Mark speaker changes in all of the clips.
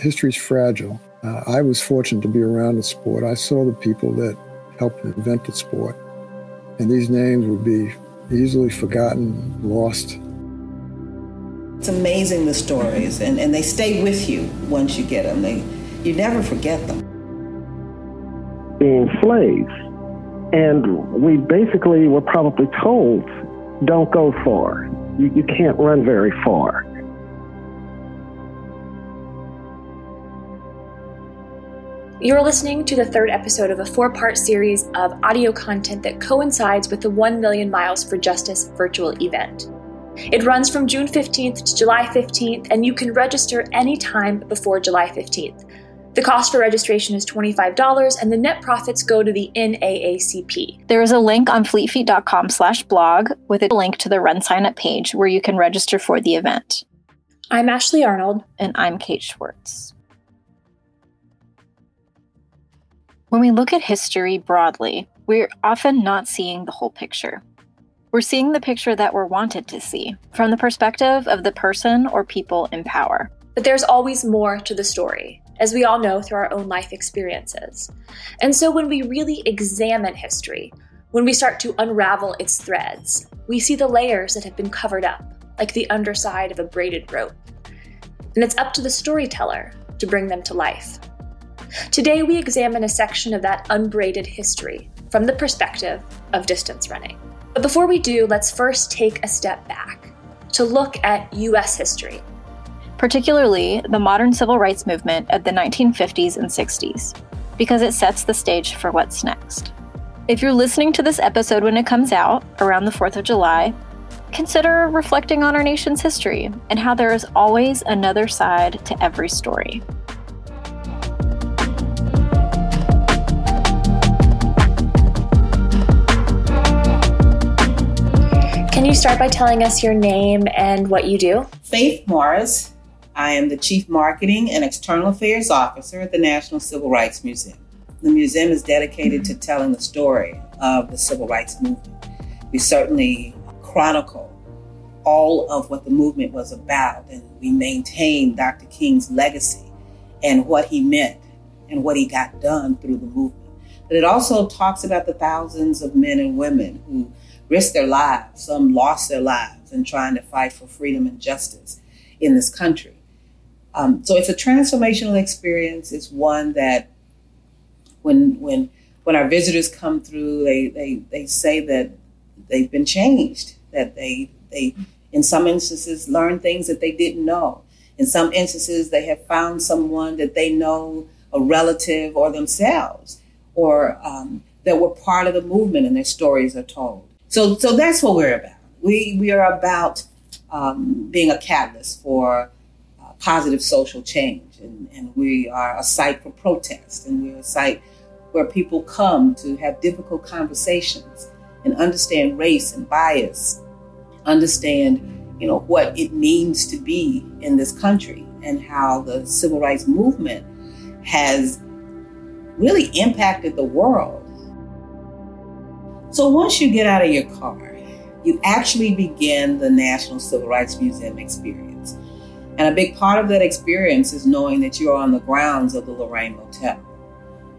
Speaker 1: history's fragile. Uh, I was fortunate to be around the sport. I saw the people that helped invent the sport, and these names would be easily forgotten, lost.
Speaker 2: It's amazing the stories, and, and they stay with you once you get them. They, you never forget them.
Speaker 3: Being slaves. And we basically were probably told don't go far. You, you can't run very far.
Speaker 4: You're listening to the third episode of a four part series of audio content that coincides with the 1 Million Miles for Justice virtual event. It runs from June 15th to July 15th, and you can register anytime before July 15th. The cost for registration is $25 and the net profits go to the NAACP.
Speaker 5: There is a link on fleetfeet.com slash blog with a link to the Run Sign Up page where you can register for the event.
Speaker 4: I'm Ashley Arnold.
Speaker 5: And I'm Kate Schwartz. When we look at history broadly, we're often not seeing the whole picture. We're seeing the picture that we're wanted to see from the perspective of the person or people in power.
Speaker 4: But there's always more to the story as we all know through our own life experiences. And so when we really examine history, when we start to unravel its threads, we see the layers that have been covered up, like the underside of a braided rope. And it's up to the storyteller to bring them to life. Today, we examine a section of that unbraided history from the perspective of distance running. But before we do, let's first take a step back to look at US history
Speaker 5: particularly the modern civil rights movement of the 1950s and 60s, because it sets the stage for what's next. If you're listening to this episode when it comes out, around the 4th of July, consider reflecting on our nation's history and how there is always another side to every story.
Speaker 4: You start by telling us your name and what you do?
Speaker 2: Faith Morris. I am the Chief Marketing and External Affairs Officer at the National Civil Rights Museum. The museum is dedicated to telling the story of the civil rights movement. We certainly chronicle all of what the movement was about, and we maintain Dr. King's legacy and what he meant and what he got done through the movement. But it also talks about the thousands of men and women who risked their lives, some lost their lives in trying to fight for freedom and justice in this country. Um, so it's a transformational experience. It's one that when when when our visitors come through, they they, they say that they've been changed, that they they in some instances learn things that they didn't know. In some instances, they have found someone that they know, a relative or themselves, or um, that were part of the movement, and their stories are told. So, so that's what we're about. We we are about um, being a catalyst for positive social change. And, and we are a site for protest, and we're a site where people come to have difficult conversations and understand race and bias, understand, you know, what it means to be in this country and how the civil rights movement has really impacted the world. So once you get out of your car, you actually begin the National Civil Rights Museum experience. And a big part of that experience is knowing that you're on the grounds of the Lorraine Motel.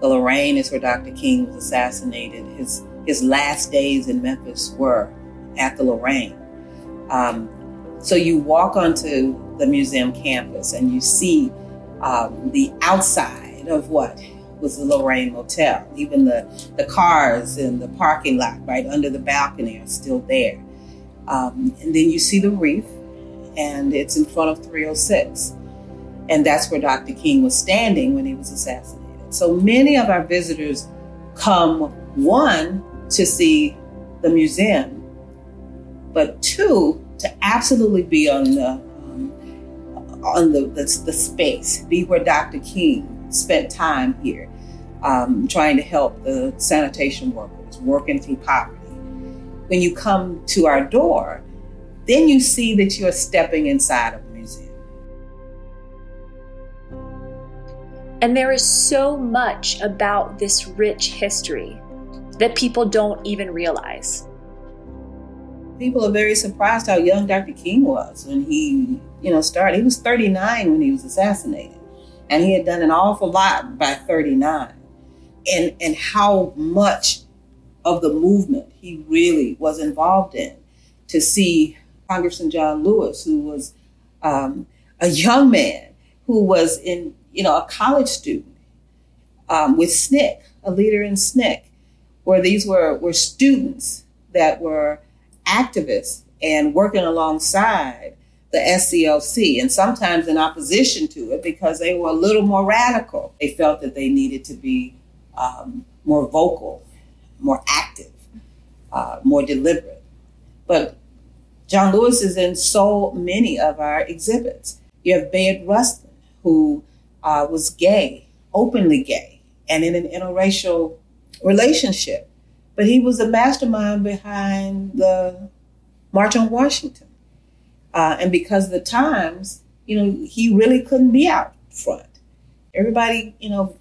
Speaker 2: The Lorraine is where Dr. King was assassinated. His his last days in Memphis were at the Lorraine. Um, so you walk onto the museum campus and you see um, the outside of what was the Lorraine Motel. Even the, the cars in the parking lot right under the balcony are still there. Um, and then you see the reef, and it's in front of 306. And that's where Dr. King was standing when he was assassinated. So many of our visitors come, one, to see the museum, but two, to absolutely be on the um, on the, the, the space, be where Dr. King spent time here, um, trying to help the sanitation workers, working through poverty. When you come to our door, then you see that you're stepping inside of a museum.
Speaker 4: And there is so much about this rich history that people don't even realize.
Speaker 2: People are very surprised how young Dr. King was when he, you know, started. He was 39 when he was assassinated. And he had done an awful lot by 39. And, and how much of the movement he really was involved in. To see Congressman John Lewis, who was um, a young man who was in, you know, a college student um, with SNCC, a leader in SNCC, where these were, were students that were activists and working alongside the SCLC and sometimes in opposition to it because they were a little more radical. They felt that they needed to be um, more vocal, more active, uh, more deliberate. But John Lewis is in so many of our exhibits. You have Bayard Rustin, who uh, was gay, openly gay, and in an interracial relationship. But he was the mastermind behind the March on Washington. Uh, and because of the times, you know, he really couldn't be out front. Everybody, you know,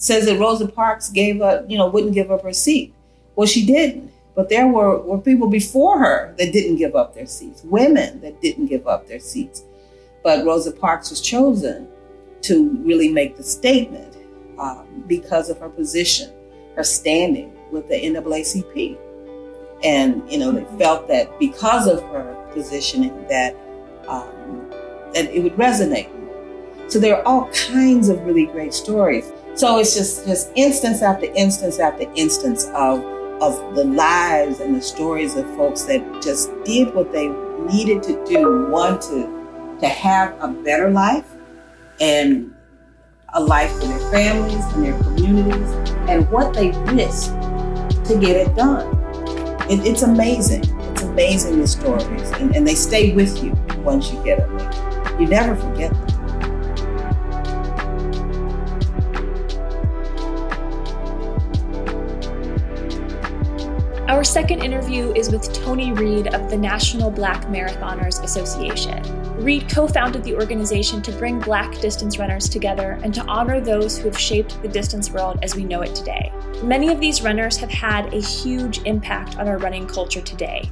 Speaker 2: says that Rosa Parks gave up, you know, wouldn't give up her seat. Well, she didn't. But there were, were people before her that didn't give up their seats, women that didn't give up their seats. But Rosa Parks was chosen to really make the statement um, because of her position, her standing with the NAACP. And, you know, they felt that because of her positioning that, um, that it would resonate So there are all kinds of really great stories. So it's just, just instance after instance after instance of of the lives and the stories of folks that just did what they needed to do one to to have a better life and a life for their families and their communities and what they risked to get it done. It, it's amazing. It's amazing the stories and, and they stay with you once you get them you never forget them
Speaker 4: Our second interview is with Tony Reed of the National Black Marathoners Association. Reed co founded the organization to bring black distance runners together and to honor those who have shaped the distance world as we know it today. Many of these runners have had a huge impact on our running culture today,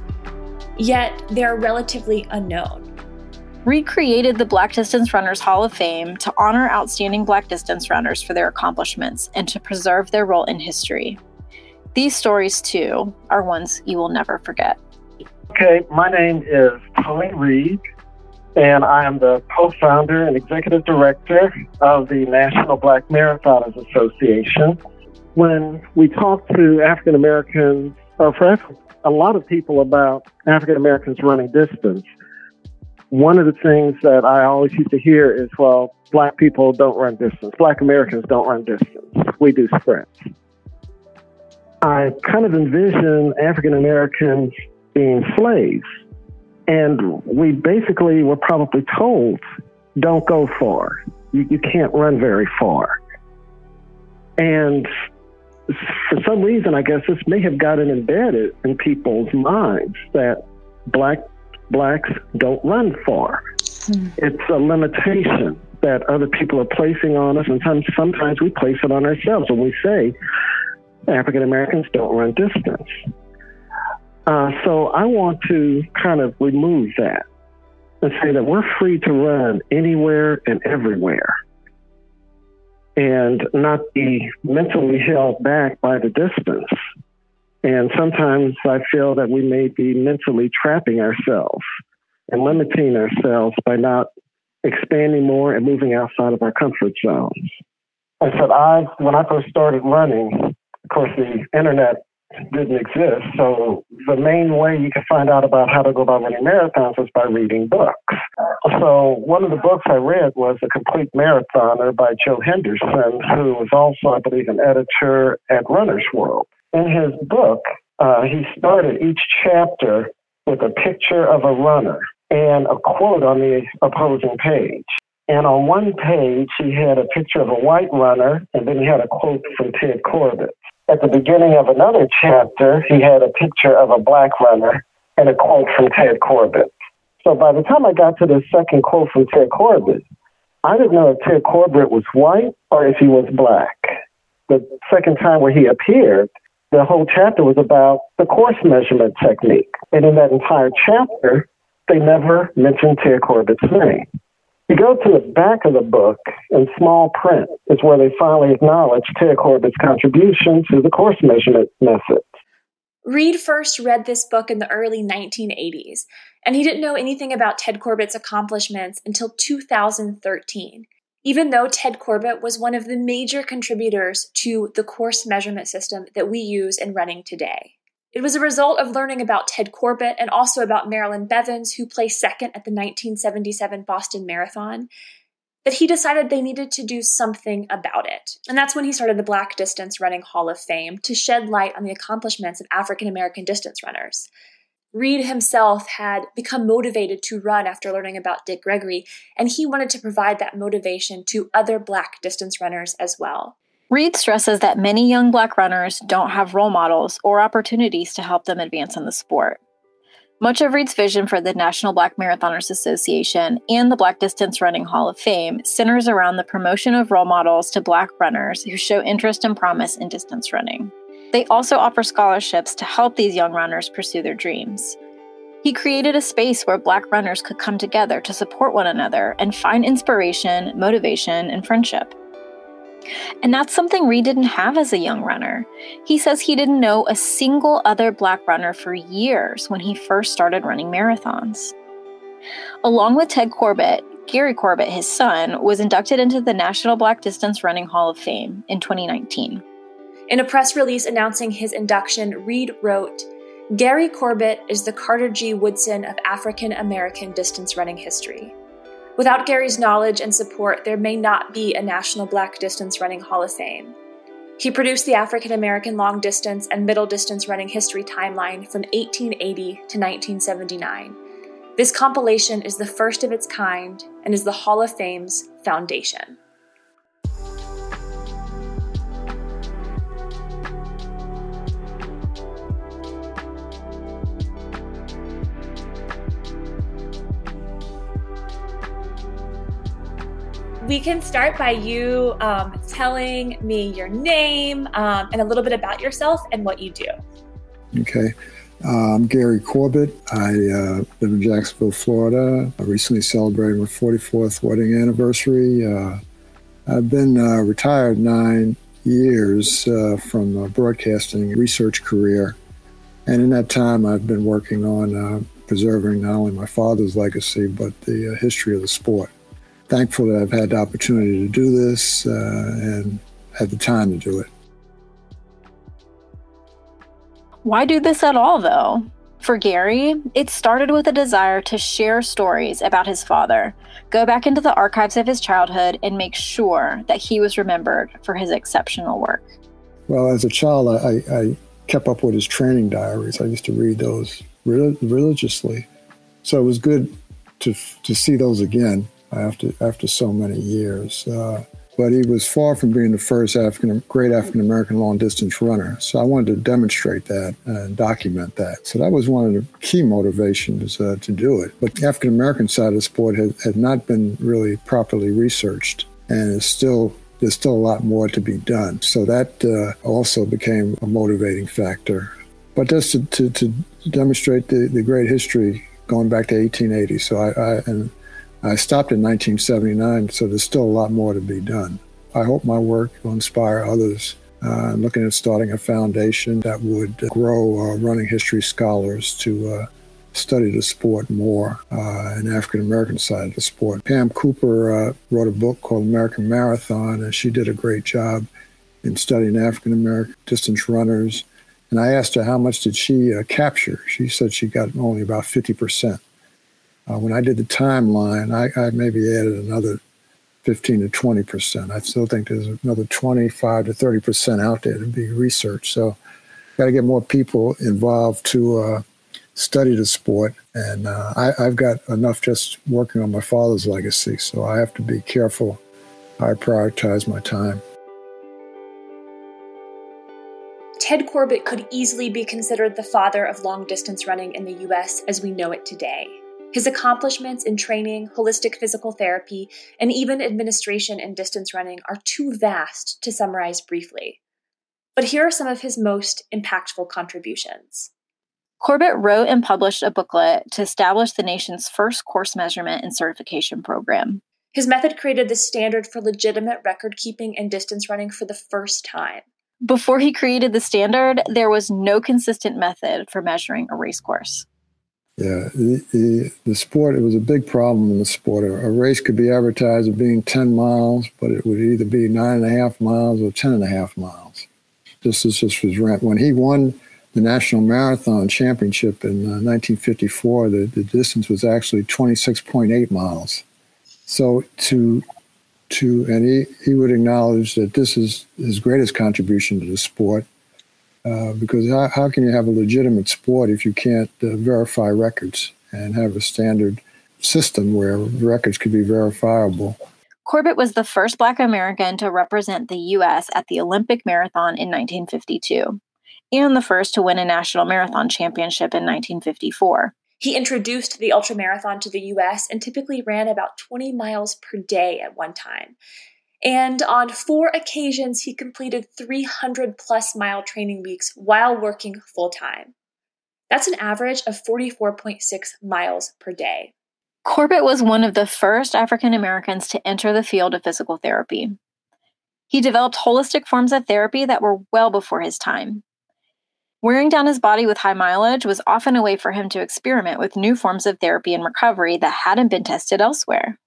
Speaker 4: yet they're relatively unknown.
Speaker 5: Reed created the Black Distance Runners Hall of Fame to honor outstanding black distance runners for their accomplishments and to preserve their role in history. These stories, too, are ones you will never forget.
Speaker 3: Okay, my name is Tony Reed, and I am the co founder and executive director of the National Black Marathoners Association. When we talk to African Americans, or for a lot of people about African Americans running distance, one of the things that I always used to hear is, well, black people don't run distance. Black Americans don't run distance. We do sprints. I kind of envision African Americans being slaves. And we basically were probably told, don't go far. You, you can't run very far. And for some reason, I guess this may have gotten embedded in people's minds that black blacks don't run far. Mm. It's a limitation that other people are placing on us, and sometimes, sometimes we place it on ourselves when we say African Americans don't run distance. Uh, so I want to kind of remove that and say that we're free to run anywhere and everywhere and not be mentally held back by the distance. And sometimes I feel that we may be mentally trapping ourselves and limiting ourselves by not expanding more and moving outside of our comfort zones. I said, I, when I first started running, of course, the internet didn't exist. So the main way you could find out about how to go about running marathons was by reading books. So one of the books I read was A Complete Marathoner by Joe Henderson, who was also, I believe, an editor at Runner's World. In his book, uh, he started each chapter with a picture of a runner and a quote on the opposing page. And on one page, he had a picture of a white runner, and then he had a quote from Ted Corbett. At the beginning of another chapter, he had a picture of a black runner and a quote from Ted Corbett. So by the time I got to the second quote from Ted Corbett, I didn't know if Ted Corbett was white or if he was black. The second time where he appeared, the whole chapter was about the course measurement technique. And in that entire chapter, they never mentioned Ted Corbett's name. You go to the back of the book, in small print, is where they finally acknowledge Ted Corbett's contribution to the course measurement method.
Speaker 4: Reed first read this book in the early 1980s, and he didn't know anything about Ted Corbett's accomplishments until 2013, even though Ted Corbett was one of the major contributors to the course measurement system that we use in running today. It was a result of learning about Ted Corbett and also about Marilyn Bevans, who placed second at the 1977 Boston Marathon, that he decided they needed to do something about it. And that's when he started the Black Distance Running Hall of Fame to shed light on the accomplishments of African American distance runners. Reed himself had become motivated to run after learning about Dick Gregory, and he wanted to provide that motivation to other Black distance runners as well.
Speaker 5: Reed stresses that many young Black runners don't have role models or opportunities to help them advance in the sport. Much of Reed's vision for the National Black Marathoners Association and the Black Distance Running Hall of Fame centers around the promotion of role models to Black runners who show interest and promise in distance running. They also offer scholarships to help these young runners pursue their dreams. He created a space where Black runners could come together to support one another and find inspiration, motivation, and friendship. And that's something Reed didn't have as a young runner. He says he didn't know a single other black runner for years when he first started running marathons. Along with Ted Corbett, Gary Corbett, his son, was inducted into the National Black Distance Running Hall of Fame in 2019.
Speaker 4: In a press release announcing his induction, Reed wrote, Gary Corbett is the Carter G. Woodson of African American distance running history. Without Gary's knowledge and support, there may not be a National Black Distance Running Hall of Fame. He produced the African American long distance and middle distance running history timeline from 1880 to 1979. This compilation is the first of its kind and is the Hall of Fame's foundation. We can start by you um, telling me your name um, and a little bit about yourself and what you do.
Speaker 1: Okay. Uh, I'm Gary Corbett. I uh, live in Jacksonville, Florida. I recently celebrated my 44th wedding anniversary. Uh, I've been uh, retired nine years uh, from a broadcasting research career. And in that time, I've been working on uh, preserving not only my father's legacy, but the history of the sport thankful that I've had the opportunity to do this uh, and had the time to do it.
Speaker 5: Why do this at all, though? For Gary, it started with a desire to share stories about his father, go back into the archives of his childhood, and make sure that he was remembered for his exceptional work.
Speaker 1: Well, as a child, I, I kept up with his training diaries. I used to read those religiously. So it was good to, to see those again after after so many years. Uh, but he was far from being the first African great African American long distance runner. So I wanted to demonstrate that and document that. So that was one of the key motivations uh, to do it. But the African American side of the sport had, had not been really properly researched, and still there's still a lot more to be done. So that uh, also became a motivating factor. But just to, to, to demonstrate the, the great history going back to 1880. So I, I and I stopped in 1979, so there's still a lot more to be done. I hope my work will inspire others. Uh, I'm looking at starting a foundation that would grow uh, running history scholars to uh, study the sport more uh, and African American side of the sport. Pam Cooper uh, wrote a book called American Marathon, and she did a great job in studying African American distance runners. And I asked her how much did she uh, capture. She said she got only about 50 percent. Uh, when I did the timeline, I, I, maybe added another 15 to 20 percent. I still think there's another 25 to 30 percent out there to be researched. So, got to get more people involved to uh, study the sport. And uh, I, I've got enough just working on my father's legacy, so I have to be careful. I prioritize my time.
Speaker 4: Ted Corbett could easily be considered the father of long distance running in the US as we know it today. His accomplishments in training, holistic physical therapy, and even administration and distance running are too vast to summarize briefly. But here are some of his most impactful contributions.
Speaker 5: Corbett wrote and published a booklet to establish the nation's first course measurement and certification program.
Speaker 4: His method created the standard for legitimate record keeping and distance running for the first time.
Speaker 5: Before he created the standard, there was no consistent method for measuring a race course.
Speaker 1: Yeah, the, the, the, sport, it was a big problem in the sport. A, a, race could be advertised as being 10 miles, but it would either be nine and a half miles or 10 and a half miles. This is just was rent. When he won the National Marathon Championship in uh, 1954, the, the distance was actually 26.8 miles. So to to and he, he would acknowledge that this is his greatest contribution to the sport uh, because how, how, can you have a legitimate sport if you can't uh, verify records and have a standard system where records could be verifiable
Speaker 5: corbett was the first black american to represent the u.s at the olympic marathon in 1952 and the first to win a national marathon championship in 1954
Speaker 4: he introduced the ultramarathon to the US and typically ran about 20 miles per day at one time. And on four occasions, he completed 300 plus mile training weeks while working full time. That's an average of 44.6 miles per day.
Speaker 5: Corbett was one of the first African Americans to enter the field of physical therapy. He developed holistic forms of therapy that were well before his time. Wearing down his body with high mileage was often a way for him to experiment with new forms of therapy and recovery that hadn't been tested elsewhere.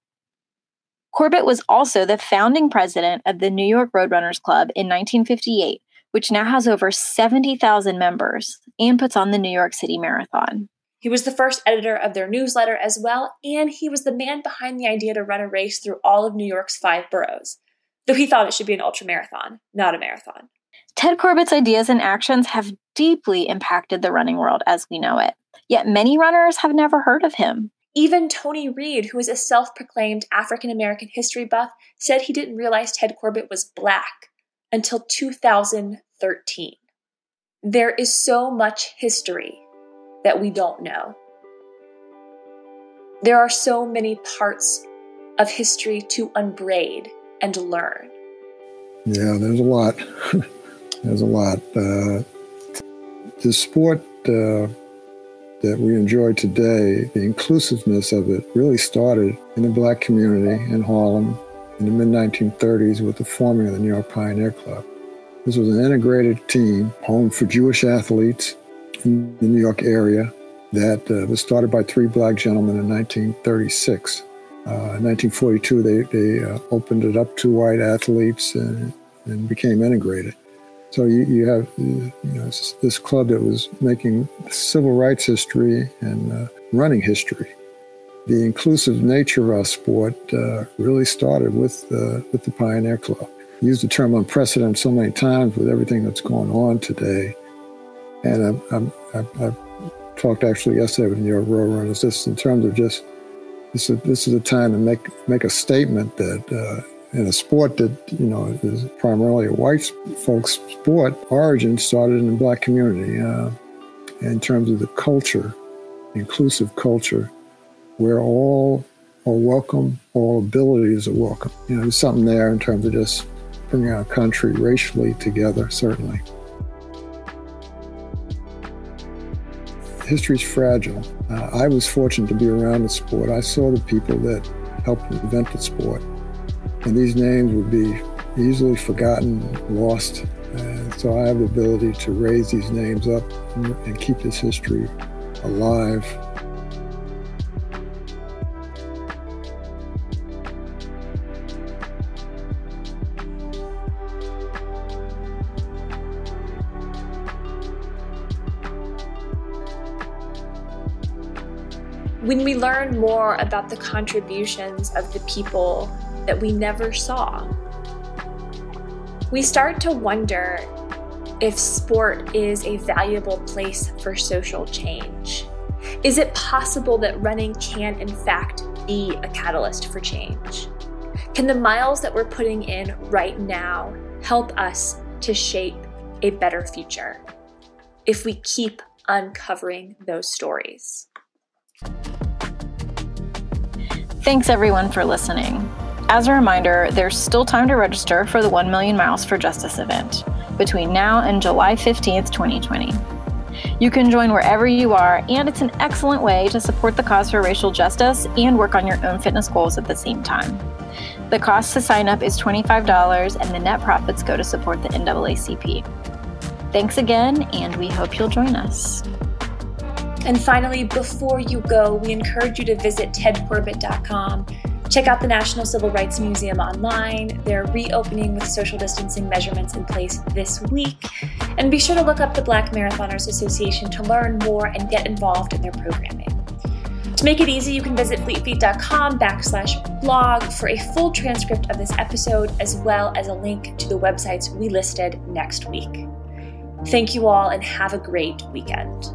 Speaker 5: Corbett was also the founding president of the New York Roadrunners Club in 1958, which now has over 70,000 members and puts on the New York City Marathon.
Speaker 4: He was the first editor of their newsletter as well, and he was the man behind the idea to run a race through all of New York's five boroughs, though he thought it should be an ultra marathon, not a marathon.
Speaker 5: Ted Corbett's ideas and actions have deeply impacted the running world as we know it, yet many runners have never heard of him.
Speaker 4: Even Tony Reed, who is a self proclaimed African American history buff, said he didn't realize Ted Corbett was black until 2013. There is so much history that we don't know. There are so many parts of history to unbraid and learn.
Speaker 1: Yeah, there's a lot. There's a lot. Uh, the sport uh, that we enjoy today, the inclusiveness of it really started in the black community in Harlem in the mid 1930s with the forming of the New York Pioneer Club. This was an integrated team, home for Jewish athletes in the New York area, that uh, was started by three black gentlemen in 1936. Uh, in 1942, they, they uh, opened it up to white athletes and, and became integrated. So you, you have you know, this club that was making civil rights history and uh, running history. The inclusive nature of our sport uh, really started with uh, with the Pioneer Club. Used the term unprecedented so many times with everything that's going on today, and I, I, I talked actually yesterday with New York Roadrunners just in terms of just this is this is a time to make make a statement that in a sport that you know is primarily a white folks sport, origin started in the black community. Uh, in terms of the culture, inclusive culture, where all are welcome, all abilities are welcome. You know, there's something there in terms of just bringing our country racially together, certainly. History's fragile. Uh, I was fortunate to be around the sport. I saw the people that helped invent the sport and these names would be easily forgotten, lost. And so I have the ability to raise these names up and keep this history alive.
Speaker 4: When we learn more about the contributions of the people that we never saw. We start to wonder if sport is a valuable place for social change. Is it possible that running can, in fact, be a catalyst for change? Can the miles that we're putting in right now help us to shape a better future if we keep uncovering those stories?
Speaker 5: Thanks everyone for listening. As a reminder, there's still time to register for the 1 Million Miles for Justice event between now and July 15th, 2020. You can join wherever you are, and it's an excellent way to support the cause for racial justice and work on your own fitness goals at the same time. The cost to sign up is $25, and the net profits go to support the NAACP. Thanks again, and we hope you'll join us.
Speaker 4: And finally, before you go, we encourage you to visit tedcorbett.com. Check out the National Civil Rights Museum online. They're reopening with social distancing measurements in place this week. And be sure to look up the Black Marathoners Association to learn more and get involved in their programming. To make it easy, you can visit fleetfeet.com backslash blog for a full transcript of this episode, as well as a link to the websites we listed next week. Thank you all and have a great weekend.